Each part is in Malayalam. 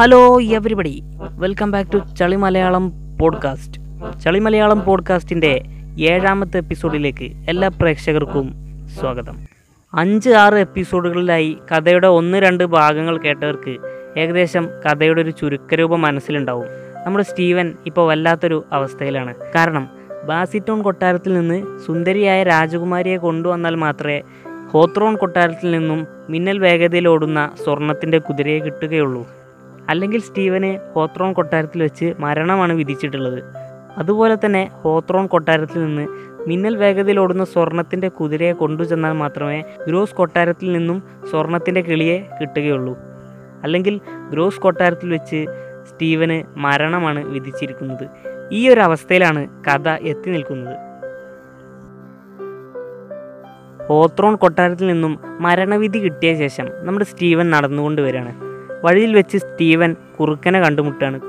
Hello everybody welcome back to Chali Malayalam podcast ചളി മലയാളം പോഡ്കാസ്റ്റിന്റെ ഏഴാമത്തെ എപ്പിസോഡിലേക്ക് എല്ലാ പ്രേക്ഷകർക്കും സ്വാഗതം. അഞ്ച് ആറ് എപ്പിസോഡുകളിലായി കഥയുടെ ഒന്ന് രണ്ട് ഭാഗങ്ങൾ കേട്ടവർക്ക് ഏകദേശം കഥയുടെ ഒരു ചുരുക്കരൂപം മനസ്സിലുണ്ടാവും. നമ്മുടെ സ്റ്റീവൻ ഇപ്പോൾ വല്ലാത്തൊരു അവസ്ഥയിലാണ്. കാരണം ബാസിറ്റോൺ കൊട്ടാരത്തിൽ നിന്ന് സുന്ദരിയായ രാജകുമാരിയെ കൊണ്ടുവന്നാൽ മാത്രമേ ഹോത്രോൺ കൊട്ടാരത്തിൽ നിന്നും മിന്നൽ വേഗതയിൽ ഓടുന്ന സ്വർണത്തിന്റെ കുതിരയെ കിട്ടുകയുള്ളൂ. അല്ലെങ്കിൽ സ്റ്റീവന് ഹോത്രോൺ കൊട്ടാരത്തിൽ വെച്ച് മരണമാണ് വിധിച്ചിട്ടുള്ളത്. അതുപോലെ തന്നെ ഹോത്രോൺ കൊട്ടാരത്തിൽ നിന്ന് മിന്നൽ വേഗതയിൽ ഓടുന്ന സ്വർണത്തിന്റെ കുതിരയെ കൊണ്ടുചെന്നാൽ മാത്രമേ ഗ്രോസ് കൊട്ടാരത്തിൽ നിന്നും സ്വർണത്തിന്റെ കിളിയെ കിട്ടുകയുള്ളൂ. അല്ലെങ്കിൽ ഗ്രോസ് കൊട്ടാരത്തിൽ വെച്ച് സ്റ്റീവന് മരണമാണ് വിധിച്ചിരിക്കുന്നത്. ഈ ഒരു അവസ്ഥയിലാണ് കഥ എത്തി നിൽക്കുന്നത്. ഓത്രോൺ കൊട്ടാരത്തിൽ നിന്നും മരണവിധി കിട്ടിയ ശേഷം നമ്മുടെ സ്റ്റീവൻ നടന്നുകൊണ്ട് വരികയാണ്. വഴിയിൽ വെച്ച് സ്റ്റീവൻ കുറുക്കനെ കണ്ടുമുട്ടാണ്.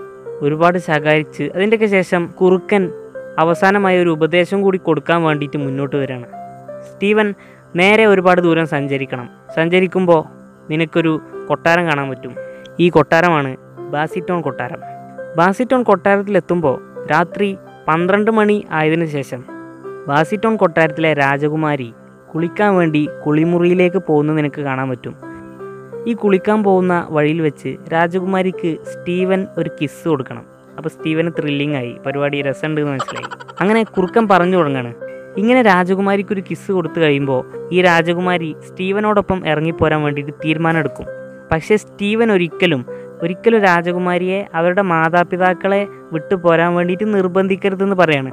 ഒരുപാട് ശകാരിച്ച് അതിന്റെയൊക്കെ ശേഷം കുറുക്കൻ അവസാനമായ ഒരു ഉപദേശം കൂടി കൊടുക്കാൻ വേണ്ടിയിട്ട് മുന്നോട്ട് വരികയാണ്. സ്റ്റീവൻ നേരെ ഒരുപാട് ദൂരം സഞ്ചരിക്കണം. സഞ്ചരിക്കുമ്പോൾ നിനക്കൊരു കൊട്ടാരം കാണാൻ പറ്റും. ഈ കൊട്ടാരമാണ് ബാസിറ്റോൺ കൊട്ടാരം. ബാസിറ്റോൺ കൊട്ടാരത്തിലെത്തുമ്പോൾ രാത്രി പന്ത്രണ്ട് മണി ആയതിനു ശേഷം ബാസിറ്റോൺ കൊട്ടാരത്തിലെ രാജകുമാരി കുളിക്കാൻ വേണ്ടി കുളിമുറിയിലേക്ക് പോകുന്നത് നിനക്ക് കാണാൻ പറ്റും. ഈ കുളിക്കാൻ പോകുന്ന വഴിയിൽ വെച്ച് രാജകുമാരിക്ക് സ്റ്റീവൻ ഒരു കിസ് കൊടുക്കണം. അപ്പോൾ സ്റ്റീവന് ത്രില്ലിംഗ് ആയി. പരിപാടി രസമുണ്ട് മനസ്സിലായി. അങ്ങനെ കുറുക്കൻ പറഞ്ഞു തുടങ്ങാണ്. ഇങ്ങനെ രാജകുമാരിക്ക് ഒരു കിസ് കൊടുത്തു കഴിയുമ്പോൾ ഈ രാജകുമാരി സ്റ്റീവനോടൊപ്പം ഇറങ്ങിപ്പോരാൻ വേണ്ടിയിട്ട് തീരുമാനമെടുക്കും. പക്ഷേ സ്റ്റീവൻ ഒരിക്കലും ഒരിക്കലും രാജകുമാരിയെ അവരുടെ മാതാപിതാക്കളെ വിട്ടു പോരാൻ വേണ്ടിയിട്ട് നിർബന്ധിക്കരുതെന്ന് പറയാണ്.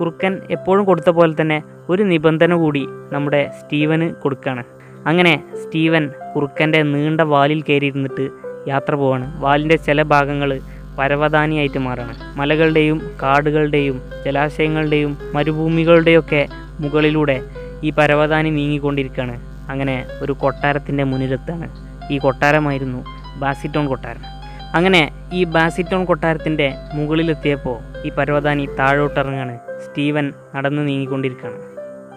കുറുക്കൻ എപ്പോഴും കൊടുത്ത പോലെ തന്നെ ഒരു നിബന്ധന കൂടി നമ്മുടെ സ്റ്റീവന് കൊടുക്കുകയാണ് അങ്ങനെ സ്റ്റീവൻ കുറുക്കന്റെ നീണ്ട വാലിൽ കയറിയിരുന്നിട്ട് യാത്ര പോവാണ്. വാലിന്റെ ചില ഭാഗങ്ങൾ പരവതാനിയായിട്ട് മാറാണ്. മലകളുടെയും കാടുകളുടെയും ജലാശയങ്ങളുടെയും മരുഭൂമികളുടെയൊക്കെ മുകളിലൂടെ ഈ പരവതാനി നീങ്ങിക്കൊണ്ടിരിക്കുകയാണ്. അങ്ങനെ ഒരു കൊട്ടാരത്തിന്റെ മുന്നിലെത്താണ്. ഈ കൊട്ടാരമായിരുന്നു ബാസിറ്റോൺ കൊട്ടാരം. അങ്ങനെ ഈ ബാസിറ്റോൺ കൊട്ടാരത്തിന്റെ മുകളിലെത്തിയപ്പോൾ ഈ പരവതാനി താഴോട്ടിറങ്ങാണ്. സ്റ്റീവൻ നടന്നു നീങ്ങിക്കൊണ്ടിരിക്കുകയാണ്.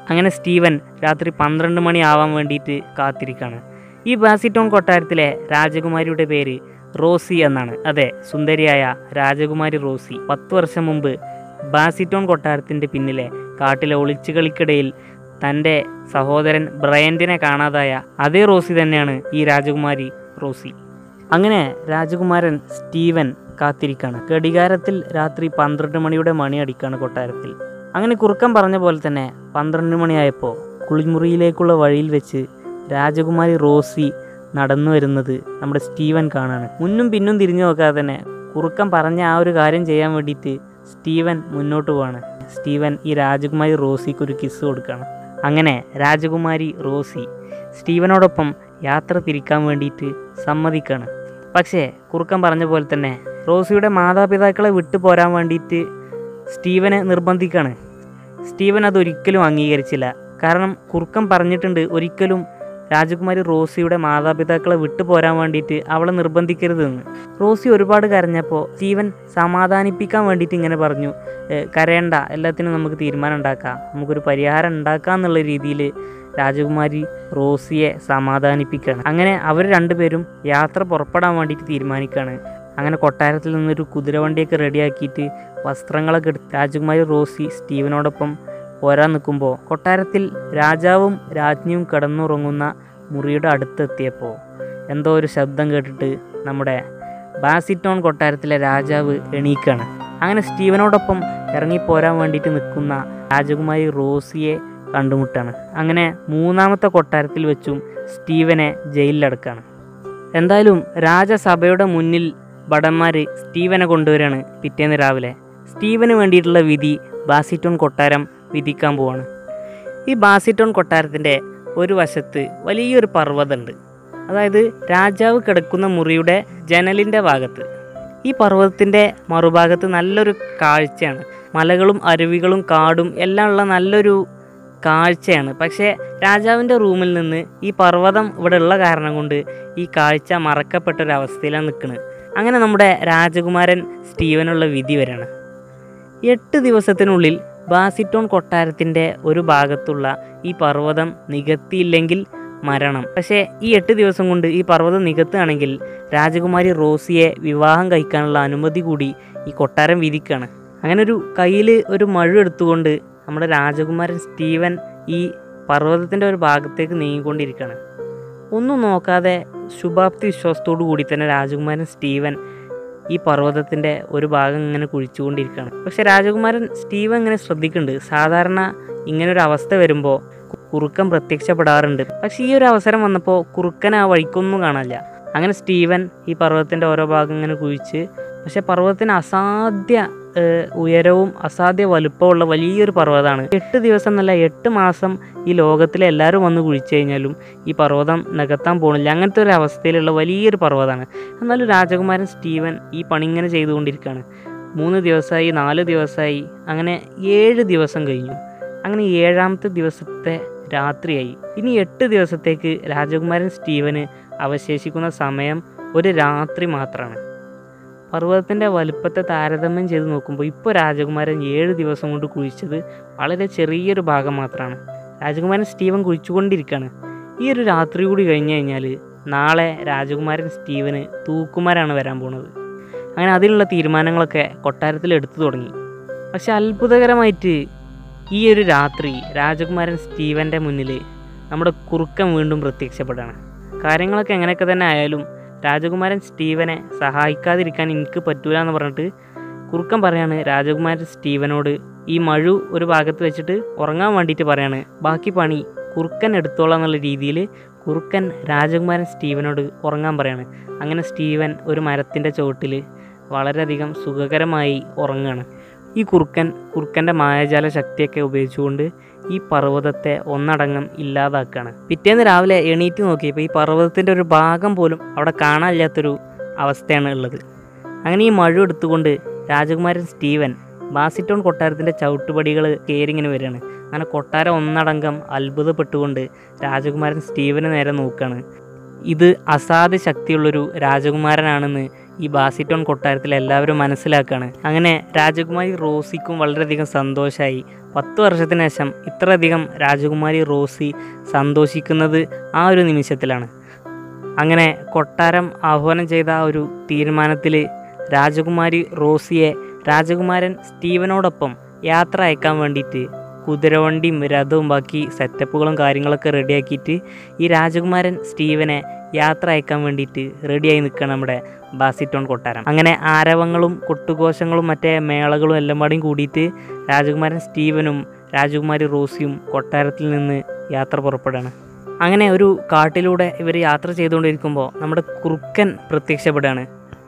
അങ്ങനെ സ്റ്റീവൻ രാത്രി പന്ത്രണ്ട് മണി ആവാൻ വേണ്ടിയിട്ട് കാത്തിരിക്കുകയാണ് ഈ ബാസിറ്റോൺ കൊട്ടാരത്തിലെ രാജകുമാരിയുടെ പേര് റോസി എന്നാണ്. അതെ സുന്ദരിയായ രാജകുമാരി റോസി പത്ത് വർഷം മുമ്പ് ബാസിറ്റോൺ കൊട്ടാരത്തിന്റെ പിന്നിലെ കാട്ടിലെ ഒളിച്ചുകളിക്കിടയിൽ തന്റെ സഹോദരൻ ബ്രയന്റിനെ കാണാതായ അതേ റോസി തന്നെയാണ് ഈ രാജകുമാരി റോസി. അങ്ങനെ രാജകുമാരൻ സ്റ്റീവൻ കാത്തിരിക്കുകയാണ് ഘടികാരത്തിൽ രാത്രി പന്ത്രണ്ട് മണിയുടെ മണി അടിക്കാണ് കൊട്ടാരത്തിൽ. അങ്ങനെ കുറുക്കൻ പറഞ്ഞ പോലെ തന്നെ പന്ത്രണ്ട് മണിയായപ്പോൾ കുളിമുറിയിലേക്കുള്ള വഴിയിൽ വെച്ച് രാജകുമാരി റോസി നടന്നു വരുന്നത് നമ്മുടെ സ്റ്റീവൻ കാണാണ് മുന്നും പിന്നും തിരിഞ്ഞു നോക്കാതെ തന്നെ കുറുക്കൻ പറഞ്ഞ ആ ഒരു കാര്യം ചെയ്യാൻ വേണ്ടിയിട്ട് സ്റ്റീവൻ മുന്നോട്ട് പോവാണ്. സ്റ്റീവൻ ഈ രാജകുമാരി റോസിക്ക് ഒരു കിസ് കൊടുക്കുകയാണ് അങ്ങനെ രാജകുമാരി റോസി സ്റ്റീവനോടൊപ്പം യാത്ര തിരിക്കാൻ വേണ്ടിയിട്ട് സമ്മതിക്കാണ്. പക്ഷേ കുറുക്കൻ പറഞ്ഞ പോലെ തന്നെ റോസിയുടെ മാതാപിതാക്കളെ വിട്ടു പോരാൻ വേണ്ടിയിട്ട് സ്റ്റീവനെ നിർബന്ധിക്കാണ്. സ്റ്റീവൻ അതൊരിക്കലും അംഗീകരിച്ചില്ല. കാരണം കുറുക്കൻ പറഞ്ഞിട്ടുണ്ട് ഒരിക്കലും രാജകുമാരി റോസിയുടെ മാതാപിതാക്കളെ വിട്ടു പോരാൻ വേണ്ടിയിട്ട് അവളെ നിർബന്ധിക്കരുതെന്ന്. റോസി ഒരുപാട് കരഞ്ഞപ്പോൾ സ്റ്റീവൻ സമാധാനിപ്പിക്കാൻ വേണ്ടിയിട്ട് ഇങ്ങനെ പറഞ്ഞു "ഏ, കരയണ്ട എല്ലാത്തിനും നമുക്ക് തീരുമാനം ഉണ്ടാക്കാം. നമുക്കൊരു പരിഹാരം ഉണ്ടാക്കാം എന്നുള്ള രീതിയിൽ രാജകുമാരി റോസിയെ സമാധാനിപ്പിക്കുകയാണ്. അങ്ങനെ അവർ രണ്ടുപേരും യാത്ര പുറപ്പെടാൻ വേണ്ടിയിട്ട് തീരുമാനിക്കുകയാണ്. അങ്ങനെ കൊട്ടാരത്തിൽ നിന്നൊരു കുതിരവണ്ടിയൊക്കെ റെഡിയാക്കിയിട്ട് വസ്ത്രങ്ങളൊക്കെ എടുത്ത് രാജകുമാരി റോസി സ്റ്റീവനോടൊപ്പം പോരാൻ നിൽക്കുമ്പോൾ കൊട്ടാരത്തിൽ രാജാവും രാജ്ഞിയും കിടന്നുറങ്ങുന്ന മുറിയുടെ അടുത്തെത്തിയപ്പോൾ എന്തോ ഒരു ശബ്ദം കേട്ടിട്ട് നമ്മുടെ ബാസിറ്റോൺ കൊട്ടാരത്തിലെ രാജാവ് എണീക്കാണ്. അങ്ങനെ സ്റ്റീവനോടൊപ്പം ഇറങ്ങിപ്പോരാൻ വേണ്ടിയിട്ട് നിൽക്കുന്ന രാജകുമാരി റോസിയെ കണ്ടുമുട്ടാണ്. അങ്ങനെ മൂന്നാമത്തെ കൊട്ടാരത്തിൽ വെച്ചും സ്റ്റീവനെ ജയിലിലടക്കാണ്. എന്തായാലും രാജസഭയുടെ മുന്നിൽ ഭടന്മാർ സ്റ്റീവനെ കൊണ്ടുവരികയാണ് പിറ്റേന്ന് രാവിലെ. സ്റ്റീവന് വേണ്ടിയിട്ടുള്ള വിധി ബാസിറ്റോൺ കൊട്ടാരം വിധിക്കാൻ പോവാണ്. ഈ ബാസിറ്റോൺ കൊട്ടാരത്തിന്റെ ഒരു വശത്ത് വലിയൊരു പർവതമുണ്ട്. അതായത് രാജാവ് കിടക്കുന്ന മുറിയുടെ ജനലിന്റെ ഭാഗത്ത്. ഈ പർവതത്തിന്റെ മറുഭാഗത്ത് നല്ലൊരു കാഴ്ചയാണ്. മലകളും അരുവികളും കാടും എല്ലാം ഉള്ള നല്ലൊരു കാഴ്ചയാണ്. പക്ഷേ രാജാവിന്റെ റൂമിൽ നിന്ന് ഈ പർവതം ഇവിടെ ഉള്ള കാരണം കൊണ്ട് ഈ കാഴ്ച മറക്കപ്പെട്ടൊരവസ്ഥയിലാണ് നിൽക്കുന്നത് അങ്ങനെ നമ്മുടെ രാജകുമാരൻ സ്റ്റീവനുള്ള വിധി വരാണ്. എട്ട് ദിവസത്തിനുള്ളിൽ ബാസിറ്റോൺ കൊട്ടാരത്തിന്റെ ഒരു ഭാഗത്തുള്ള ഈ പർവതം നികത്തിയില്ലെങ്കിൽ മരണം. പക്ഷേ ഈ എട്ട് ദിവസം കൊണ്ട് ഈ പർവതം നികത്തുകയാണെങ്കിൽ രാജകുമാരി റോസിയെ വിവാഹം കഴിക്കാനുള്ള അനുമതി കൂടി ഈ കൊട്ടാരം വിധിക്കുകയാണ്. അങ്ങനെ ഒരു കയ്യിൽ ഒരു മഴ എടുത്തുകൊണ്ട് നമ്മുടെ രാജകുമാരൻ സ്റ്റീവൻ ഈ പർവതത്തിന്റെ ഒരു ഭാഗത്തേക്ക് നീങ്ങിക്കൊണ്ടിരിക്കുകയാണ്. ഒന്നും നോക്കാതെ ശുഭാപ്തി വിശ്വാസത്തോടു കൂടി തന്നെ രാജകുമാരൻ സ്റ്റീവൻ ഈ പർവതത്തിന്റെ ഒരു ഭാഗം ഇങ്ങനെ കുഴിച്ചുകൊണ്ടിരിക്കുകയാണ്. പക്ഷെ രാജകുമാരൻ സ്റ്റീവൻ ഇങ്ങനെ ശ്രദ്ധിക്കുന്നുണ്ട്. സാധാരണ ഇങ്ങനൊരു അവസ്ഥ വരുമ്പോൾ കുറുക്കൻ പ്രത്യക്ഷപ്പെടാറുണ്ട്. പക്ഷെ ഈ ഒരു അവസരം വന്നപ്പോൾ കുറുക്കൻ ആ വഴിക്കൊന്നും കാണാനില്ല. അങ്ങനെ സ്റ്റീവൻ ഈ പർവതത്തിന്റെ ഓരോ ഭാഗം ഇങ്ങനെ കുഴിച്ച് പക്ഷെ പർവതത്തിന് അസാധ്യ ഉയരവും അസാധ്യ വലുപ്പമുള്ള വലിയൊരു പർവതമാണ്. എട്ട് ദിവസം എന്നല്ല എട്ട് മാസം ഈ ലോകത്തിലെ എല്ലാവരും വന്ന് കുഴിച്ചു കഴിഞ്ഞാലും ഈ പർവതം നികത്താൻ പോകുന്നില്ല. അങ്ങനത്തെ ഒരു അവസ്ഥയിലുള്ള വലിയൊരു പർവതമാണ്. എന്നാലും രാജകുമാരൻ സ്റ്റീവൻ ഈ പണി ഇങ്ങനെ ചെയ്തുകൊണ്ടിരിക്കുകയാണ്. മൂന്ന് ദിവസമായി നാല് ദിവസമായി അങ്ങനെ ഏഴ് ദിവസം കഴിഞ്ഞു. അങ്ങനെ ഏഴാമത്തെ ദിവസത്തെ രാത്രിയായി. ഇനി എട്ട് ദിവസത്തേക്ക് രാജകുമാരൻ സ്റ്റീവന് അവശേഷിക്കുന്ന സമയം ഒരു രാത്രി മാത്രമാണ്. പർവതത്തിന്റെ വലുപ്പത്തെ താരതമ്യം ചെയ്ത് നോക്കുമ്പോൾ ഇപ്പോൾ രാജകുമാരൻ ഏഴ് ദിവസം കൊണ്ട് കുഴിച്ചത് വളരെ ചെറിയൊരു ഭാഗം മാത്രമാണ് രാജകുമാരൻ സ്റ്റീവൻ കുഴിച്ചുകൊണ്ടിരിക്കുകയാണ് ഈ ഒരു രാത്രി കൂടി കഴിഞ്ഞ് കഴിഞ്ഞാൽ നാളെ രാജകുമാരൻ സ്റ്റീവന് തൂക്കുമാരാണ് വരാൻ പോകുന്നത് അങ്ങനെ അതിനുള്ള തീരുമാനങ്ങളൊക്കെ കൊട്ടാരത്തിൽ എടുത്തു തുടങ്ങി. പക്ഷെ അത്ഭുതകരമായിട്ട് ഈ ഒരു രാത്രി രാജകുമാരൻ സ്റ്റീവന്റെ മുന്നിൽ നമ്മുടെ കുറുക്കം വീണ്ടും പ്രത്യക്ഷപ്പെടുകയാണ് കാര്യങ്ങളൊക്കെ എങ്ങനെയൊക്കെ തന്നെ ആയാലും രാജകുമാരൻ സ്റ്റീവനെ സഹായിക്കാതിരിക്കാൻ എനിക്ക് പറ്റൂല എന്ന് പറഞ്ഞിട്ട് കുറുക്കൻ പറയാണ് രാജകുമാരൻ സ്റ്റീവനോട് ഈ മഴു ഒരു ഭാഗത്ത് വെച്ചിട്ട് ഉറങ്ങാൻ വേണ്ടിയിട്ട് പറയാണ്. ബാക്കി പണി കുറുക്കൻ എടുത്തോളാം എന്നുള്ള രീതിയിൽ കുറുക്കൻ രാജകുമാരൻ സ്റ്റീവനോട് ഉറങ്ങാൻ പറയാണ്. അങ്ങനെ സ്റ്റീവൻ ഒരു മരത്തിന്റെ ചുവട്ടിൽ വളരെയധികം സുഖകരമായി ഉറങ്ങുകയാണ് ഈ കുറുക്കൻ കുറുക്കന്റെ മായാജാല ശക്തിയൊക്കെ ഉപയോഗിച്ചുകൊണ്ട് ഈ പർവതത്തെ ഒന്നടങ്കം ഇല്ലാതാക്കുകയാണ് പിറ്റേന്ന് രാവിലെ എണീറ്റ് നോക്കിയപ്പോൾ ഈ പർവതത്തിന്റെ ഒരു ഭാഗം പോലും അവിടെ കാണാനില്ലാത്തൊരു അവസ്ഥയാണ് ഉള്ളത്. അങ്ങനെ ഈ മഴ എടുത്തുകൊണ്ട് രാജകുമാരൻ സ്റ്റീവൻ ബാസിറ്റോൺ കൊട്ടാരത്തിന്റെ ചവിട്ടുപടികൾ കയറിങ്ങനെ വരികയാണ്. അങ്ങനെ കൊട്ടാരം ഒന്നടങ്കം അത്ഭുതപ്പെട്ടുകൊണ്ട് രാജകുമാരൻ സ്റ്റീവനെ നേരെ നോക്കുകയാണ്. ഇത് അസാധ്യ ശക്തിയുള്ളൊരു രാജകുമാരനാണെന്ന് ഈ ബാസിറ്റോൺ കൊട്ടാരത്തിൽ എല്ലാവരും മനസ്സിലാക്കുകയാണ് അങ്ങനെ രാജകുമാരി റോസിക്കും വളരെയധികം സന്തോഷമായി പത്ത് വർഷത്തിന് ശേഷം ഇത്രയധികം രാജകുമാരി റോസി സന്തോഷിക്കുന്നത് ആ ഒരു നിമിഷത്തിലാണ്. അങ്ങനെ കൊട്ടാരം ആഹ്വാനം ചെയ്ത ആ ഒരു തീരുമാനത്തിൽ രാജകുമാരി റോസിയെ രാജകുമാരൻ സ്റ്റീവനോടൊപ്പം യാത്ര അയക്കാൻ വേണ്ടിയിട്ട് കുതിരവണ്ടിയും രഥവും ബാക്കി സെറ്റപ്പുകളും കാര്യങ്ങളൊക്കെ റെഡിയാക്കിയിട്ട് ഈ രാജകുമാരൻ സ്റ്റീവനെ യാത്ര അയക്കാൻ വേണ്ടിയിട്ട് റെഡിയായി നിൽക്കണം നമ്മുടെ ബാസിറ്റോൺ കൊട്ടാരം. അങ്ങനെ ആരവങ്ങളും കൊട്ടുകോശങ്ങളും മറ്റേ മേളകളും എല്ലാം പാടിയും കൂടിയിട്ട് രാജകുമാരൻ സ്റ്റീവനും രാജകുമാരി റോസിയും കൊട്ടാരത്തിൽ നിന്ന് യാത്ര പുറപ്പെടുകയാണ്. അങ്ങനെ ഒരു കാട്ടിലൂടെ ഇവർ യാത്ര ചെയ്തുകൊണ്ടിരിക്കുമ്പോൾ നമ്മുടെ കുറുക്കൻ പ്രത്യക്ഷപ്പെടുകയാണ്.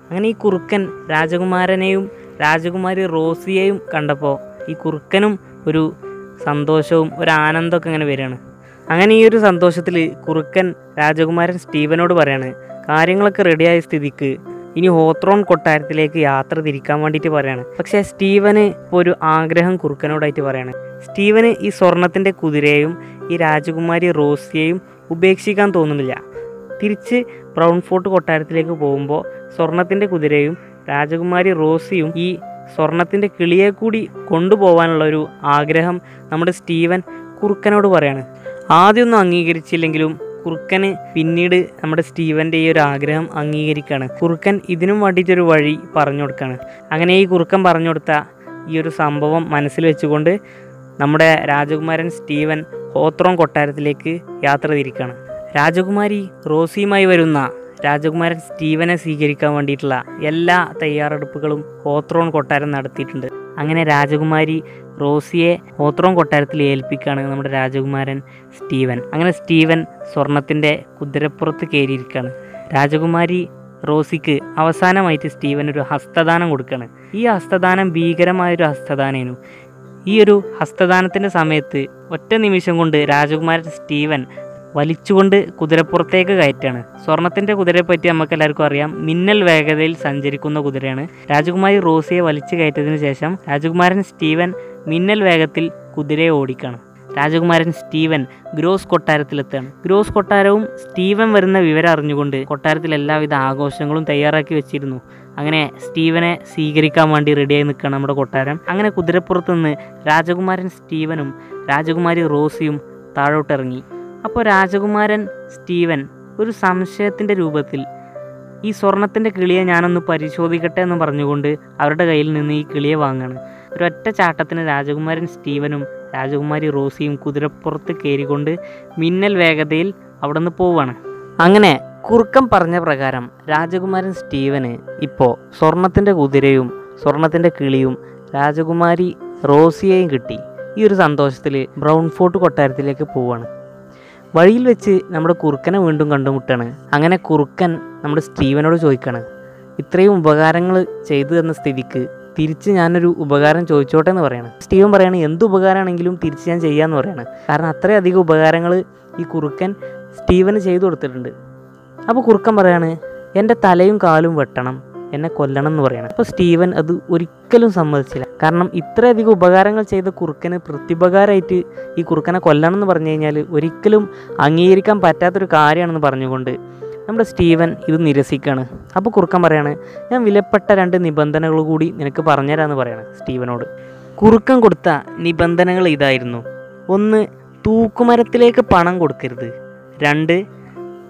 അങ്ങനെ ഈ കുറുക്കൻ രാജകുമാരനെയും രാജകുമാരി റോസിയെയും കണ്ടപ്പോൾ ഈ കുറുക്കനും ഒരു സന്തോഷവും ഒരു ആനന്ദമൊക്കെ ഇങ്ങനെ വരികയാണ്. അങ്ങനെ ഈ ഒരു സന്തോഷത്തിൽ കുറുക്കൻ രാജകുമാരൻ സ്റ്റീവനോട് പറയാണ് കാര്യങ്ങളൊക്കെ റെഡിയായ സ്ഥിതിക്ക് ഇനി ഹോത്രോൺ കൊട്ടാരത്തിലേക്ക് യാത്ര തിരിക്കാൻ വേണ്ടിയിട്ട് പറയാണ്. പക്ഷേ സ്റ്റീവന് ഇപ്പോൾ ഒരു ആഗ്രഹം കുറുക്കനോടായിട്ട് പറയാണ്. സ്റ്റീവന് ഈ സ്വർണത്തിന്റെ കുതിരയെയും ഈ രാജകുമാരി റോസിയെയും ഉപേക്ഷിക്കാൻ തോന്നുന്നില്ല. തിരിച്ച് ബ്രൗൺ ഫോർട്ട് കൊട്ടാരത്തിലേക്ക് പോകുമ്പോൾ സ്വർണത്തിന്റെ കുതിരയും രാജകുമാരി റോസിയും ഈ സ്വർണത്തിന്റെ കിളിയെ കൂടി കൊണ്ടുപോകാനുള്ള ഒരു ആഗ്രഹം നമ്മുടെ സ്റ്റീവൻ കുറുക്കനോട് പറയാണ്. ആദ്യമൊന്നും അംഗീകരിച്ചില്ലെങ്കിലും കുറുക്കന് പിന്നീട് നമ്മുടെ സ്റ്റീവന്റെ ഈ ഒരു ആഗ്രഹം അംഗീകരിക്കുകയാണ് കുറുക്കൻ ഇതിനും വേണ്ടിയിട്ടൊരു വഴി പറഞ്ഞു കൊടുക്കുകയാണ് അങ്ങനെ ഈ കുറുക്കൻ പറഞ്ഞു കൊടുത്ത ഈ ഒരു സംഭവം മനസ്സിൽ വെച്ചുകൊണ്ട് നമ്മുടെ രാജകുമാരൻ സ്റ്റീവൻ ഹോത്രോൺ കൊട്ടാരത്തിലേക്ക് യാത്ര തിരിക്കുകയാണ് രാജകുമാരി റോസിയുമായി വരുന്ന രാജകുമാരൻ സ്റ്റീവനെ സ്വീകരിക്കാൻ വേണ്ടിയിട്ടുള്ള എല്ലാ തയ്യാറെടുപ്പുകളും ഹോത്രോൺ കൊട്ടാരം നടത്തിയിട്ടുണ്ട്. അങ്ങനെ രാജകുമാരി റോസിയെ ഓത്രോം കൊട്ടാരത്തിൽ ഏൽപ്പിക്കുകയാണ് നമ്മുടെ രാജകുമാരൻ സ്റ്റീവൻ. അങ്ങനെ സ്റ്റീവൻ സ്വർണത്തിന്റെ കുതിരപ്പുറത്ത് കയറിയിരിക്കുകയാണ്. രാജകുമാരി റോസിക്ക് അവസാനമായിട്ട് സ്റ്റീവൻ ഒരു ഹസ്തദാനം കൊടുക്കുകയാണ്. ഈ ഹസ്തദാനം ഭീകരമായൊരു ഹസ്തദാനേനു. ഈ ഒരു ഹസ്തദാനത്തിന്റെ സമയത്ത് ഒറ്റ നിമിഷം കൊണ്ട് രാജകുമാരൻ സ്റ്റീവൻ വലിച്ചുകൊണ്ട് കുതിരപ്പുറത്തേക്ക് കയറ്റാണ് സ്വർണത്തിന്റെ കുതിരയെ പറ്റി നമുക്ക് എല്ലാവർക്കും അറിയാം. മിന്നൽ വേഗതയിൽ സഞ്ചരിക്കുന്ന കുതിരയാണ്. രാജകുമാരി റോസിയെ വലിച്ചു കയറ്റതിന് ശേഷം രാജകുമാരൻ സ്റ്റീവൻ മിന്നൽ വേഗത്തിൽ കുതിരയെ ഓടിക്കണം. രാജകുമാരൻ സ്റ്റീവൻ ഗ്രോസ് കൊട്ടാരത്തിലെത്തുകയാണ്. ഗ്രോസ് കൊട്ടാരവും സ്റ്റീവൻ വരുന്ന വിവരം അറിഞ്ഞുകൊണ്ട് കൊട്ടാരത്തിൽ എല്ലാവിധ ആഘോഷങ്ങളും തയ്യാറാക്കി വെച്ചിരുന്നു. അങ്ങനെ സ്റ്റീവനെ സ്വീകരിക്കാൻ വേണ്ടി റെഡിയായി നിൽക്കുകയാണ് നമ്മുടെ കൊട്ടാരം. അങ്ങനെ കുതിരപ്പുറത്ത് നിന്ന് രാജകുമാരൻ സ്റ്റീവനും രാജകുമാരി റോസിയും താഴോട്ടിറങ്ങി. അപ്പോൾ രാജകുമാരൻ സ്റ്റീവൻ ഒരു സംശയത്തിന്റെ രൂപത്തിൽ ഈ സ്വർണത്തിന്റെ കിളിയെ ഞാനൊന്ന് പരിശോധിക്കട്ടെ എന്ന് പറഞ്ഞുകൊണ്ട് അവരുടെ കയ്യിൽ നിന്ന് ഈ കിളിയെ വാങ്ങാണ് ഒരൊറ്റ ചാട്ടത്തിന് രാജകുമാരൻ സ്റ്റീവനും രാജകുമാരി റോസിയും കുതിരപ്പുറത്ത് കയറിക്കൊണ്ട് മിന്നൽ വേഗതയിൽ അവിടെ നിന്ന് പോവാണ്. അങ്ങനെ കുറുക്കം പറഞ്ഞ പ്രകാരം രാജകുമാരൻ സ്റ്റീവന് ഇപ്പോൾ സ്വർണത്തിന്റെ കുതിരയും സ്വർണത്തിന്റെ കിളിയും രാജകുമാരി റോസിയെയും കിട്ടി. ഈ ഒരു സന്തോഷത്തിൽ ബ്രൗൺ ഫോർട്ട് കൊട്ടാരത്തിലേക്ക് പോവുകയാണ് വഴിയിൽ വെച്ച് നമ്മുടെ കുറുക്കനെ വീണ്ടും കണ്ടുമുട്ടാണ്. അങ്ങനെ കുറുക്കൻ നമ്മുടെ സ്റ്റീവനോട് ചോദിക്കാണ് ഇത്രയും ഉപകാരങ്ങൾ ചെയ്തു തന്ന സ്ഥിതിക്ക് തിരിച്ച് ഞാനൊരു ഉപകാരം ചോദിച്ചോട്ടെ എന്ന് പറയാണ്. സ്റ്റീവൻ പറയാണ് എന്ത് ഉപകാരമാണെങ്കിലും തിരിച്ച് ഞാൻ ചെയ്യാമെന്ന് പറയാണ്. കാരണം അത്രയധികം ഉപകാരങ്ങൾ ഈ കുറുക്കൻ സ്റ്റീവന് ചെയ്തു കൊടുത്തിട്ടുണ്ട്. അപ്പോൾ കുറുക്കൻ പറയാണ് എന്റെ തലയും കാലും വെട്ടണം എന്നെ കൊല്ലണം എന്ന് പറയണം. അപ്പോൾ സ്റ്റീവൻ അത് ഒരിക്കലും സമ്മതിച്ചില്ല. കാരണം ഇത്രയധികം ഉപകാരങ്ങൾ ചെയ്ത കുറുക്കന് പ്രത്യുപകാരമായിട്ട് ഈ കുറുക്കനെ കൊല്ലണം എന്ന് പറഞ്ഞു കഴിഞ്ഞാൽ ഒരിക്കലും അംഗീകരിക്കാൻ പറ്റാത്തൊരു കാര്യമാണെന്ന് പറഞ്ഞുകൊണ്ട് നമ്മുടെ സ്റ്റീവൻ ഇത് നിരസിക്കുകയാണ് അപ്പോൾ കുറുക്കൻ പറയാണ് ഞാൻ വിലപ്പെട്ട രണ്ട് നിബന്ധനകൾ കൂടി നിനക്ക് പറഞ്ഞുതരാമെന്ന് പറയാണ് സ്റ്റീവനോട്. കുറുക്കൻ കൊടുത്ത നിബന്ധനകൾ ഇതായിരുന്നു. ഒന്ന് തൂക്കുമരത്തിലേക്ക് പണം കൊടുക്കരുത്. രണ്ട്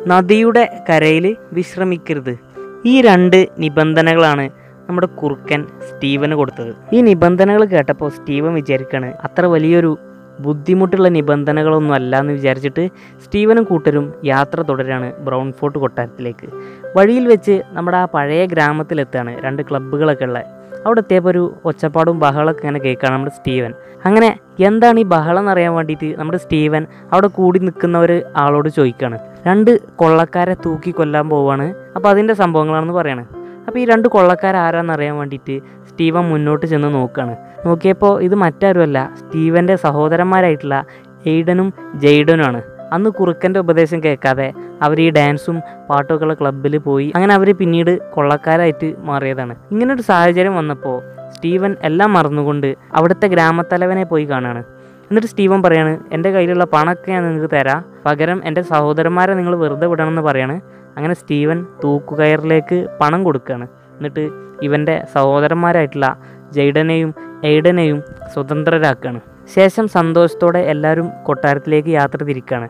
നദിയുടെ കരയിൽ വിശ്രമിക്കരുത്. ഈ രണ്ട് നിബന്ധനകളാണ് നമ്മുടെ കുറുക്കൻ സ്റ്റീവന് കൊടുത്തത്. ഈ നിബന്ധനകൾ കേട്ടപ്പോൾ സ്റ്റീവൻ വിചാരിക്കുകയാണ് അത്ര വലിയൊരു ബുദ്ധിമുട്ടുള്ള നിബന്ധനകളൊന്നും അല്ല എന്ന് വിചാരിച്ചിട്ട് സ്റ്റീവനും കൂട്ടരും യാത്ര തുടരാണ് ബ്രൗൺ ഫോർട്ട് കൊട്ടാരത്തിലേക്ക്. വഴിയിൽ വെച്ച് നമ്മുടെ ആ പഴയ ഗ്രാമത്തിലെത്താണ് രണ്ട് ക്ലബ്ബുകളൊക്കെ ഉള്ളത് അവിടെ എത്തിയപ്പോൾ ഒരു ഒച്ചപ്പാടും ബഹളമൊക്കെ ഇങ്ങനെ കേൾക്കുകയാണ് നമ്മുടെ സ്റ്റീവൻ. അങ്ങനെ എന്താണ് ഈ ബഹളം എന്നറിയാൻ വേണ്ടിയിട്ട് നമ്മുടെ സ്റ്റീവൻ അവിടെ കൂടി നിൽക്കുന്ന ഒരു ആളോട് ചോദിക്കുകയാണ് രണ്ട് കൊള്ളക്കാരെ തൂക്കി കൊല്ലാൻ പോവാണ്. അപ്പോൾ അതിന്റെ സംഭവങ്ങളാണെന്ന് പറയാണ്. അപ്പോൾ ഈ രണ്ട് കൊള്ളക്കാർ ആരാന്ന് അറിയാൻ വേണ്ടിയിട്ട് സ്റ്റീവൻ മുന്നോട്ട് ചെന്ന് നോക്കുകയാണ് നോക്കിയപ്പോൾ ഇത് മറ്റാരുമല്ല സ്റ്റീവന്റെ സഹോദരന്മാരായിട്ടുള്ള എയ്ഡനും ജെയ്ഡനുമാണ്. അന്ന് കുറുക്കന്റെ ഉപദേശം കേൾക്കാതെ അവർ ഈ ഡാൻസും പാട്ടുമൊക്കെയുള്ള ക്ലബ്ബിൽ പോയി അങ്ങനെ അവർ പിന്നീട് കൊള്ളക്കാരായിട്ട് മാറിയതാണ്. ഇങ്ങനൊരു സാഹചര്യം വന്നപ്പോൾ സ്റ്റീവൻ എല്ലാം മറന്നുകൊണ്ട് അവിടുത്തെ ഗ്രാമത്തലവനെ പോയി കാണുകയാണ് എന്നിട്ട് സ്റ്റീവൻ പറയാണ് എന്റെ കയ്യിലുള്ള പണമൊക്കെ ഞാൻ നിങ്ങൾക്ക് തരാം. പകരം എന്റെ സഹോദരന്മാരെ നിങ്ങൾ വെറുതെ വിടണമെന്ന് പറയാണ്. അങ്ങനെ സ്റ്റീവൻ തൂക്കുകയറിലേക്ക് പണം കൊടുക്കുകയാണ്. എന്നിട്ട് ഇവന്റെ സഹോദരന്മാരായിട്ടുള്ള ജൈഡനെയും എയ്ഡനെയും സ്വതന്ത്രരാക്കുകയാണ്. ശേഷം സന്തോഷത്തോടെ എല്ലാവരും കൊട്ടാരത്തിലേക്ക് യാത്ര തിരിക്കുകയാണ്.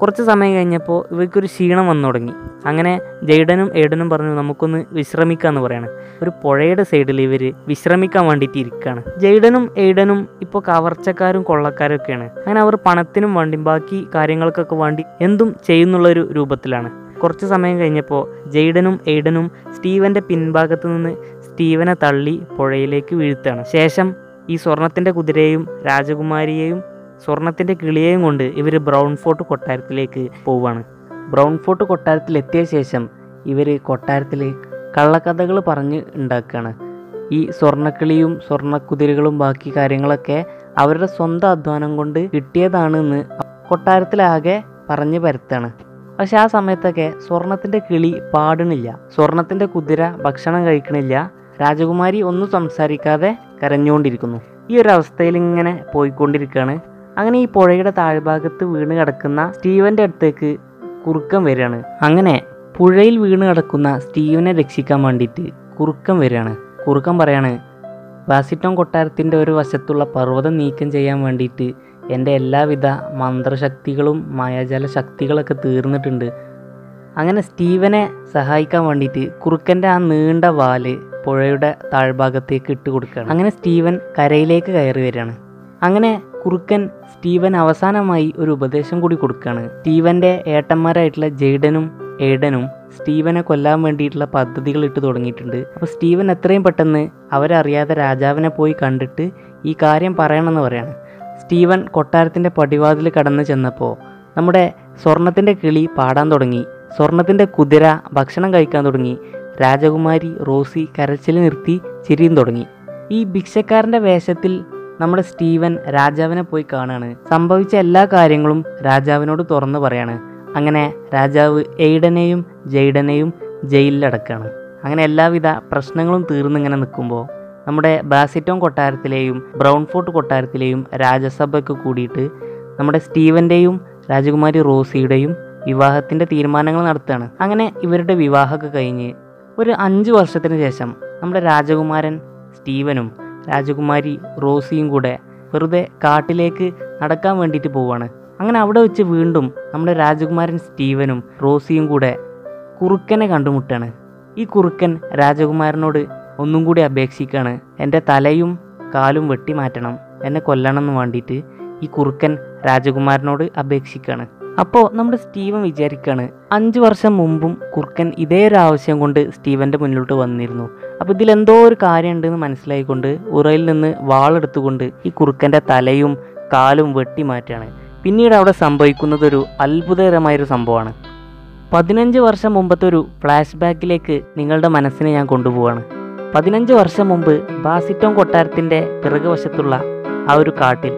കുറച്ച് സമയം കഴിഞ്ഞപ്പോൾ ഇവർക്കൊരു ക്ഷീണം വന്നു തുടങ്ങി. അങ്ങനെ ജൈഡനും എയ്ഡനും പറഞ്ഞു നമുക്കൊന്ന് വിശ്രമിക്കാമെന്ന് പറയാണ്. ഒരു പുഴയുടെ സൈഡിൽ ഇവർ വിശ്രമിക്കാൻ വേണ്ടിയിട്ട് ഇരിക്കുകയാണ്. ജൈഡനും എയ്ഡനും ഇപ്പോൾ കവർച്ചക്കാരും കൊള്ളക്കാരും ഒക്കെയാണ് അങ്ങനെ അവർ പണത്തിനും വേണ്ടി ബാക്കി കാര്യങ്ങൾക്കൊക്കെ വേണ്ടി എന്തും ചെയ്യുന്നുള്ളൊരു രൂപത്തിലാണ്. കുറച്ച് സമയം കഴിഞ്ഞപ്പോൾ ജെയ്ഡനും എയ്ഡനും സ്റ്റീവന്റെ പിൻഭാഗത്ത് നിന്ന് സ്റ്റീവനെ തള്ളി പുഴയിലേക്ക് വീഴ്ത്തുകയാണ്. ശേഷം ഈ സ്വർണത്തിന്റെ കുതിരയെയും രാജകുമാരിയെയും സ്വർണത്തിന്റെ കിളിയെയും കൊണ്ട് ഇവർ ബ്രൗൺ ഫോർട്ട് കൊട്ടാരത്തിലേക്ക് പോവുകയാണ്. ബ്രൗൺ ഫോർട്ട് കൊട്ടാരത്തിലെത്തിയ ശേഷം ഇവർ കൊട്ടാരത്തിൽ കള്ളക്കഥകൾ പറഞ്ഞ് ഉണ്ടാക്കുകയാണ്. ഈ സ്വർണക്കിളിയും സ്വർണക്കുതിരകളും ബാക്കി കാര്യങ്ങളൊക്കെ അവരുടെ സ്വന്തം അധ്വാനം കൊണ്ട് കിട്ടിയതാണെന്ന് കൊട്ടാരത്തിലാകെ പറഞ്ഞു പരത്താണ് പക്ഷെ ആ സമയത്തൊക്കെ സ്വർണത്തിന്റെ കിളി പാടണില്ല സ്വർണത്തിന്റെ കുതിര ഭക്ഷണം കഴിക്കണില്ല. രാജകുമാരി ഒന്നും സംസാരിക്കാതെ കരഞ്ഞുകൊണ്ടിരിക്കുന്നു. ഈ ഒരു അവസ്ഥയിൽ ഇങ്ങനെ പോയിക്കൊണ്ടിരിക്കുകയാണ്. അങ്ങനെ ഈ പുഴയുടെ താഴ്ഭാഗത്ത് വീണ് കിടക്കുന്ന സ്റ്റീവന്റെ അടുത്തേക്ക് കുറുക്കം വരികയാണ്. അങ്ങനെ പുഴയിൽ വീണ് കിടക്കുന്ന സ്റ്റീവനെ രക്ഷിക്കാൻ വേണ്ടിയിട്ട് കുറുക്കം വരികയാണ്. കുറുക്കം പറയാണ് വാസിറ്റോൺ കൊട്ടാരത്തിന്റെ ഒരു വശത്തുള്ള പർവതം നീക്കം ചെയ്യാൻ വേണ്ടിയിട്ട് എന്റെ എല്ലാവിധ മന്ത്രശക്തികളും മായാജാല ശക്തികളൊക്കെ തീർന്നിട്ടുണ്ട്. അങ്ങനെ സ്റ്റീവനെ സഹായിക്കാൻ വേണ്ടിയിട്ട് കുറുക്കന്റെ ആ നീണ്ട വാൽ പുഴയുടെ താഴ്ഭാഗത്തേക്ക് ഇട്ട് കൊടുക്കുകയാണ്. അങ്ങനെ സ്റ്റീവൻ കരയിലേക്ക് കയറി വരികയാണ്. അങ്ങനെ കുറുക്കൻ സ്റ്റീവൻ അവസാനമായി ഒരു ഉപദേശം കൂടി കൊടുക്കുകയാണ്. സ്റ്റീവന്റെ ഏട്ടന്മാരായിട്ടുള്ള ജെയ്ഡനും എയ്ഡനും സ്റ്റീവനെ കൊല്ലാൻ വേണ്ടിയിട്ടുള്ള പദ്ധതികൾ ഇട്ട് തുടങ്ങിയിട്ടുണ്ട്. അപ്പോൾ സ്റ്റീവൻ എത്രയും പെട്ടെന്ന് അവരറിയാതെ രാജാവിനെ പോയി കണ്ടിട്ട് ഈ കാര്യം പറയണമെന്ന് പറയാണ്. സ്റ്റീവൻ കൊട്ടാരത്തിന്റെ പടിവാതിൽ കടന്നു ചെന്നപ്പോൾ നമ്മുടെ സ്വർണത്തിന്റെ കിളി പാടാൻ തുടങ്ങി. സ്വർണത്തിന്റെ കുതിര ഭക്ഷണം കഴിക്കാൻ തുടങ്ങി. രാജകുമാരി റോസി കരച്ചിൽ നിർത്തി ചിരിയും തുടങ്ങി. ഈ ഭിക്ഷക്കാരന്റെ വേഷത്തിൽ നമ്മുടെ സ്റ്റീവൻ രാജാവിനെ പോയി കാണുകയാണ് സംഭവിച്ച എല്ലാ കാര്യങ്ങളും രാജാവിനോട് തുറന്നു പറയാണ്. അങ്ങനെ രാജാവ് എയ്ഡനെയും ജെയ്ഡനെയും ജയിലിലടക്കാണ്. അങ്ങനെ എല്ലാവിധ പ്രശ്നങ്ങളും തീർന്നിങ്ങനെ നിൽക്കുമ്പോൾ നമ്മുടെ ബാസിറ്റോൺ കൊട്ടാരത്തിലെയും ബ്രൗൺ ഫോർട്ട് കൊട്ടാരത്തിലെയും രാജസഭയ്ക്ക് കൂടിയിട്ട് നമ്മുടെ സ്റ്റീവന്റെയും രാജകുമാരി റോസിയുടെയും വിവാഹത്തിന്റെ തീരുമാനങ്ങൾ നടത്തുകയാണ്. അങ്ങനെ ഇവരുടെ വിവാഹമൊക്കെ കഴിഞ്ഞ് ഒരു അഞ്ച് വർഷത്തിന് ശേഷം നമ്മുടെ രാജകുമാരൻ സ്റ്റീവനും രാജകുമാരി റോസിയും കൂടെ വെറുതെ കാട്ടിലേക്ക് നടക്കാൻ വേണ്ടിയിട്ട് പോവാണ് അങ്ങനെ അവിടെ വെച്ച് വീണ്ടും നമ്മുടെ രാജകുമാരൻ സ്റ്റീവനും റോസിയും കൂടെ കുറുക്കനെ കണ്ടുമുട്ടാണ് ഈ കുറുക്കൻ രാജകുമാരനോട് ഒന്നും കൂടി അപേക്ഷിക്കുകയാണ് എന്റെ തലയും കാലും വെട്ടി മാറ്റണം എന്നെ കൊല്ലണം എന്ന് വേണ്ടിയിട്ട് ഈ കുറുക്കൻ രാജകുമാരനോട് അപേക്ഷിക്കുകയാണ് അപ്പോൾ നമ്മുടെ സ്റ്റീവൻ വിചാരിക്കുകയാണ് അഞ്ച് വർഷം മുമ്പും കുറുക്കൻ ഇതേ ഒരു ആവശ്യം കൊണ്ട് സ്റ്റീവന്റെ മുന്നിലോട്ട് വന്നിരുന്നു. അപ്പോൾ ഇതിലെന്തോ ഒരു കാര്യമുണ്ടെന്ന് മനസ്സിലായിക്കൊണ്ട് ഉറയിൽ നിന്ന് വാളെടുത്തുകൊണ്ട് ഈ കുറുക്കന്റെ തലയും കാലും വെട്ടി മാറ്റുകയാണ് പിന്നീട് അവിടെ സംഭവിക്കുന്നത് ഒരു അത്ഭുതകരമായൊരു സംഭവമാണ്. പതിനഞ്ച് വർഷം മുമ്പത്തെ ഒരു ഫ്ലാഷ് ബാക്കിലേക്ക് നിങ്ങളുടെ മനസ്സിനെ ഞാൻ കൊണ്ടുപോവാണ്. പതിനഞ്ച് വർഷം മുമ്പ് ബാസിറ്റോം കൊട്ടാരത്തിന്റെ പിറകുവശത്തുള്ള ആ ഒരു കാട്ടിൽ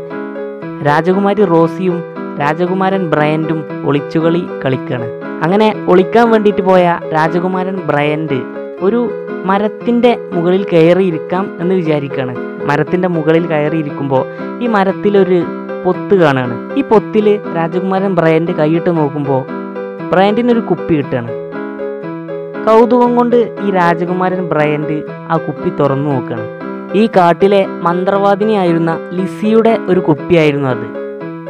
രാജകുമാരി റോസിയും രാജകുമാരൻ ബ്രയന്റും ഒളിച്ചുകളി കളിക്കുകയാണ് അങ്ങനെ ഒളിക്കാൻ വേണ്ടിയിട്ട് പോയ രാജകുമാരൻ ബ്രയന്റ് ഒരു മരത്തിന്റെ മുകളിൽ കയറിയിരിക്കാം എന്ന് വിചാരിക്കുകയാണ് മരത്തിന്റെ മുകളിൽ കയറിയിരിക്കുമ്പോൾ ഈ മരത്തിലൊരു പൊത്ത് കാണുകയാണ് ഈ പൊത്തിൽ രാജകുമാരൻ ബ്രയന്റ് കൈയിട്ട് നോക്കുമ്പോൾ ബ്രയന്റിനൊരു കുപ്പി കിട്ടുകയാണ്. കൗതുകം കൊണ്ട് ഈ രാജകുമാരൻ ബ്രയൻഡ് ആ കുപ്പി തുറന്നു നോക്കുകയാണ് ഈ കാട്ടിലെ മന്ത്രവാദിനിയായിരുന്ന ലിസിയുടെ ഒരു കുപ്പിയായിരുന്നു അത്.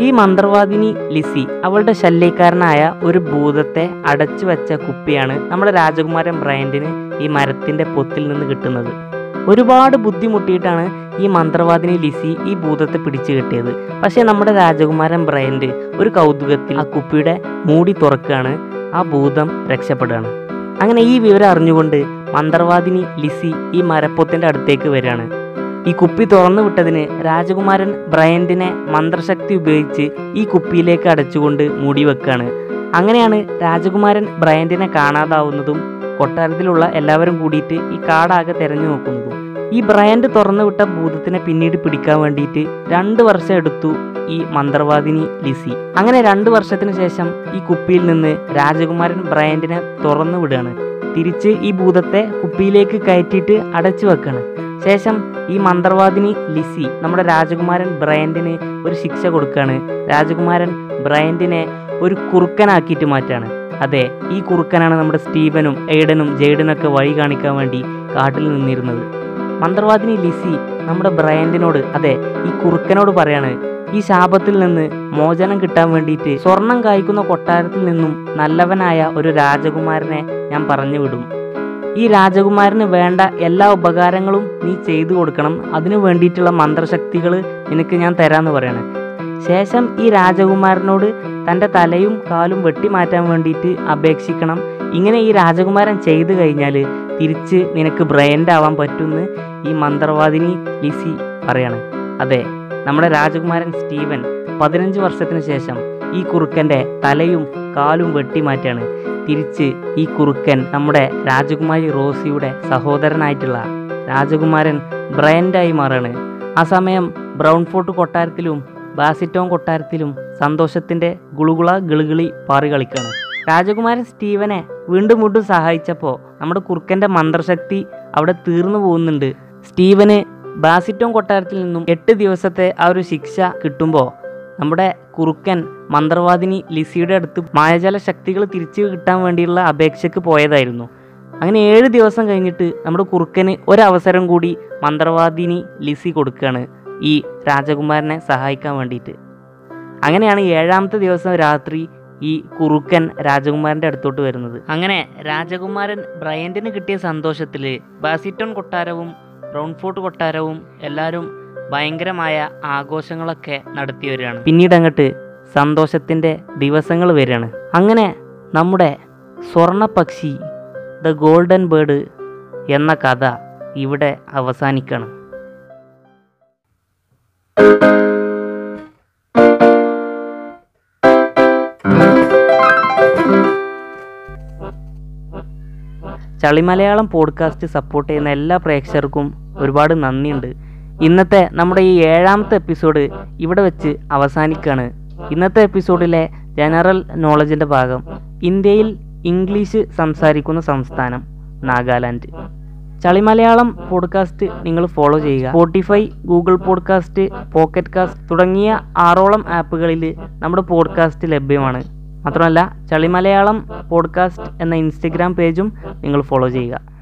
ഈ മന്ത്രവാദിനി ലിസി അവളുടെ ശല്യക്കാരനായ ഒരു ഭൂതത്തെ അടച്ചു വെച്ച കുപ്പിയാണ് നമ്മുടെ രാജകുമാരൻ ബ്രയന്റിന് ഈ മരത്തിന്റെ പൊത്തിൽ നിന്ന് കിട്ടുന്നത്. ഒരുപാട് ബുദ്ധിമുട്ടിയിട്ടാണ് ഈ മന്ത്രവാദിനി ലിസി ഈ ഭൂതത്തെ പിടിച്ചു കിട്ടിയത്. പക്ഷേ നമ്മുടെ രാജകുമാരൻ ബ്രയന്റ് ഒരു കൗതുകത്തിൽ ആ കുപ്പിയുടെ മൂടി തുറക്കുകയാണ്. ആ ഭൂതം രക്ഷപ്പെടുകയാണ്. അങ്ങനെ ഈ വിവരം അറിഞ്ഞുകൊണ്ട് മന്ത്രവാദിനി ലിസി ഈ മരപ്പൊത്തിന്റെ അടുത്തേക്ക് വരികയാണ്. ഈ കുപ്പി തുറന്നു വിട്ടതിന് രാജകുമാരൻ ബ്രയന്റിനെ മന്ത്രശക്തി ഉപയോഗിച്ച് ഈ കുപ്പിയിലേക്ക് അടച്ചുകൊണ്ട് മൂടി വെക്കുകയാണ്. അങ്ങനെയാണ് രാജകുമാരൻ ബ്രയന്റിനെ കാണാതാവുന്നതും കൊട്ടാരത്തിലുള്ള എല്ലാവരും കൂടിയിട്ട് ഈ കാടാകെ തിരഞ്ഞു നോക്കുന്നതും. ഈ ബ്രാൻഡ് തുറന്നു വിട്ട ഭൂതത്തിനെ പിന്നീട് പിടിക്കാൻ വേണ്ടിയിട്ട് രണ്ട് വർഷം എടുത്തു ഈ മന്ത്രവാദിനി ലിസി. അങ്ങനെ രണ്ട് വർഷത്തിന് ശേഷം ഈ കുപ്പിയിൽ നിന്ന് രാജകുമാരൻ ബ്രാൻഡിനെ തുറന്നു വിടുകയാണ് തിരിച്ച് ഈ ഭൂതത്തെ കുപ്പിയിലേക്ക് കയറ്റിയിട്ട് അടച്ചു വെക്കാണ്. ശേഷം ഈ മന്ത്രവാദിനി ലിസി നമ്മുടെ രാജകുമാരൻ ബ്രാൻഡിന് ഒരു ശിക്ഷ കൊടുക്കുകയാണ് രാജകുമാരൻ ബ്രാൻഡിനെ ഒരു കുറുക്കനാക്കിയിട്ട് മാറ്റാണ്. അതെ ഈ കുറുക്കനാണ് നമ്മുടെ സ്റ്റീവനും എയ്ഡനും ജെയ്ഡനൊക്കെ വഴി കാണിക്കാൻ വേണ്ടി കാട്ടിൽ നിന്നിരുന്നത്. മന്ത്രവാദിനി ലിസി നമ്മുടെ ബ്രയന്റിനോട് അതെ ഈ കുറുക്കനോട് പറയാണ് ഈ ശാപത്തിൽ നിന്ന് മോചനം കിട്ടാൻ വേണ്ടിയിട്ട് സ്വർണം കായ്ക്കുന്ന കൊട്ടാരത്തിൽ നിന്നും നല്ലവനായ ഒരു രാജകുമാരനെ ഞാൻ പറഞ്ഞു വിടും. ഈ രാജകുമാരന് വേണ്ട എല്ലാ ഉപകാരങ്ങളും നീ ചെയ്തു കൊടുക്കണം. അതിനു വേണ്ടിയിട്ടുള്ള മന്ത്രശക്തികൾ നിനക്ക് ഞാൻ തരാമെന്ന് പറയാണ്. ശേഷം ഈ രാജകുമാരനോട് തന്റെ തലയും കാലും വെട്ടിമാറ്റാൻ വേണ്ടിയിട്ട് അപേക്ഷിക്കണം. ഇങ്ങനെ ഈ രാജകുമാരൻ ചെയ്തു കഴിഞ്ഞാൽ തിരിച്ച് നിനക്ക് ബ്രയന്റ് ആവാൻ പറ്റുമെന്ന് ഈ മന്ത്രവാദിനി ലിസി പറയാണ്. അതെ നമ്മുടെ രാജകുമാരൻ സ്റ്റീവൻ പതിനഞ്ച് വർഷത്തിന് ശേഷം ഈ കുറുക്കന്റെ തലയും കാലും വെട്ടിമാറ്റാണ് തിരിച്ച് ഈ കുറുക്കൻ നമ്മുടെ രാജകുമാരി റോസിയുടെ സഹോദരനായിട്ടുള്ള രാജകുമാരൻ ബ്രയന്റായി മാറാണ്. ആ സമയം ബ്രൗൺ ഫോർട്ട് കൊട്ടാരത്തിലും ബാസിറ്റോൺ കൊട്ടാരത്തിലും സന്തോഷത്തിന്റെ ഗുളുകുള ഗിളുകിളി പാറി കളിക്കാണ് രാജകുമാരൻ സ്റ്റീവനെ വീണ്ടും വീണ്ടും സഹായിച്ചപ്പോൾ നമ്മുടെ കുറുക്കന്റെ മന്ത്രശക്തി അവിടെ തീർന്നു പോകുന്നുണ്ട്. സ്റ്റീവന് ബാസിറ്റോൺ കൊട്ടാരത്തിൽ നിന്നും എട്ട് ദിവസത്തെ ആ ഒരു ശിക്ഷ കിട്ടുമ്പോൾ നമ്മുടെ കുറുക്കൻ മന്ത്രവാദിനി ലിസിയുടെ അടുത്ത് മായജാല ശക്തികൾ തിരിച്ചു കിട്ടാൻ വേണ്ടിയുള്ള അപേക്ഷയ്ക്ക് പോയതായിരുന്നു. അങ്ങനെ ഏഴ് ദിവസം കഴിഞ്ഞിട്ട് നമ്മുടെ കുറുക്കന് ഒരവസരം കൂടി മന്ത്രവാദിനി ലിസി കൊടുക്കുകയാണ് ഈ രാജകുമാരനെ സഹായിക്കാൻ വേണ്ടിയിട്ട്. അങ്ങനെയാണ് ഏഴാമത്തെ ദിവസം രാത്രി ഈ കുറുക്കൻ രാജകുമാരന്റെ അടുത്തോട്ട് വരുന്നത്. അങ്ങനെ രാജകുമാരൻ ബ്രയന്റിന് കിട്ടിയ സന്തോഷത്തിൽ ബാസിറ്റൺ കൊട്ടാരവും ബ്രൗൺ ഫോർട്ട് കൊട്ടാരവും എല്ലാവരും ഭയങ്കരമായ ആഘോഷങ്ങളൊക്കെ നടത്തി വരികയാണ് പിന്നീട് അങ്ങോട്ട് സന്തോഷത്തിന്റെ ദിവസങ്ങൾ വരികയാണ്. അങ്ങനെ നമ്മുടെ സ്വർണപക്ഷി ദ ഗോൾഡൻ ബേർഡ് എന്ന കഥ ഇവിടെ അവസാനിക്കണം ചളിമലയാളം പോഡ്കാസ്റ്റ് സപ്പോർട്ട് ചെയ്യുന്ന എല്ലാ പ്രേക്ഷകർക്കും ഒരുപാട് നന്ദിയുണ്ട്. ഇന്നത്തെ നമ്മുടെ ഈ ഏഴാമത്തെ എപ്പിസോഡ് ഇവിടെ വെച്ച് അവസാനിക്കുകയാണ് ഇന്നത്തെ എപ്പിസോഡിലെ ജനറൽ നോളജിന്റെ ഭാഗം ഇന്ത്യയിൽ ഇംഗ്ലീഷ് സംസാരിക്കുന്ന സംസ്ഥാനം നാഗാലാൻഡ്. ചളിമലയാളം പോഡ്കാസ്റ്റ് നിങ്ങൾ ഫോളോ ചെയ്യുക. Spotify Google podcast pocket cast തുടങ്ങിയ ആറോളം ആപ്പുകളിൽ നമ്മുടെ പോഡ്കാസ്റ്റ് ലഭ്യമാണ്. മാത്രമല്ല ചളിമലയാളം പോഡ്കാസ്റ്റ് എന്ന ഇൻസ്റ്റഗ്രാം പേജും നിങ്ങൾ ഫോളോ ചെയ്യുക.